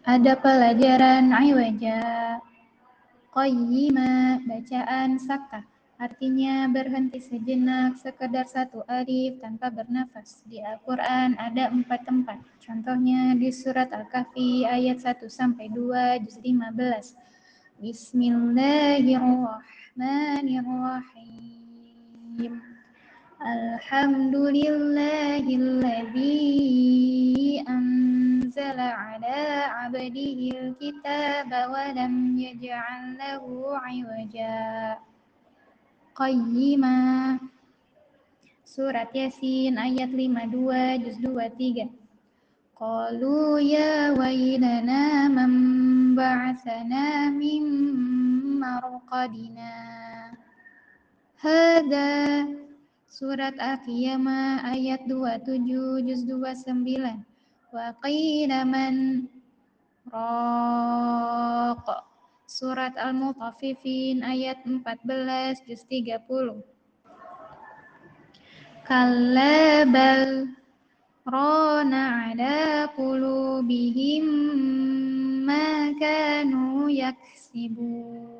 Ada pelajaran iwaja. Qayyima, bacaan sakah. Artinya berhenti sejenak, sekedar satu alif tanpa bernafas. Di Al-Quran ada empat tempat. Contohnya di surat Al-Kahfi ayat 1 sampai 2 juz 15. Bismillahirrahmanirrahim. Alhamdulillahilladzi anzala ala kitaba wa lam yaj'al lahu 'iwaja. Qayyima. Surat Yasin ayat 52 juz 23 Qalu ya wailana man ba'athana min marqadina? Hada. Surat Al-Qiyamah ayat 27 juz 29 Wa qila man raq Surat Al-Mutaffifin ayat 14 juz 30. Kalla bal rana ala qulubihim ma kanu yaksibun.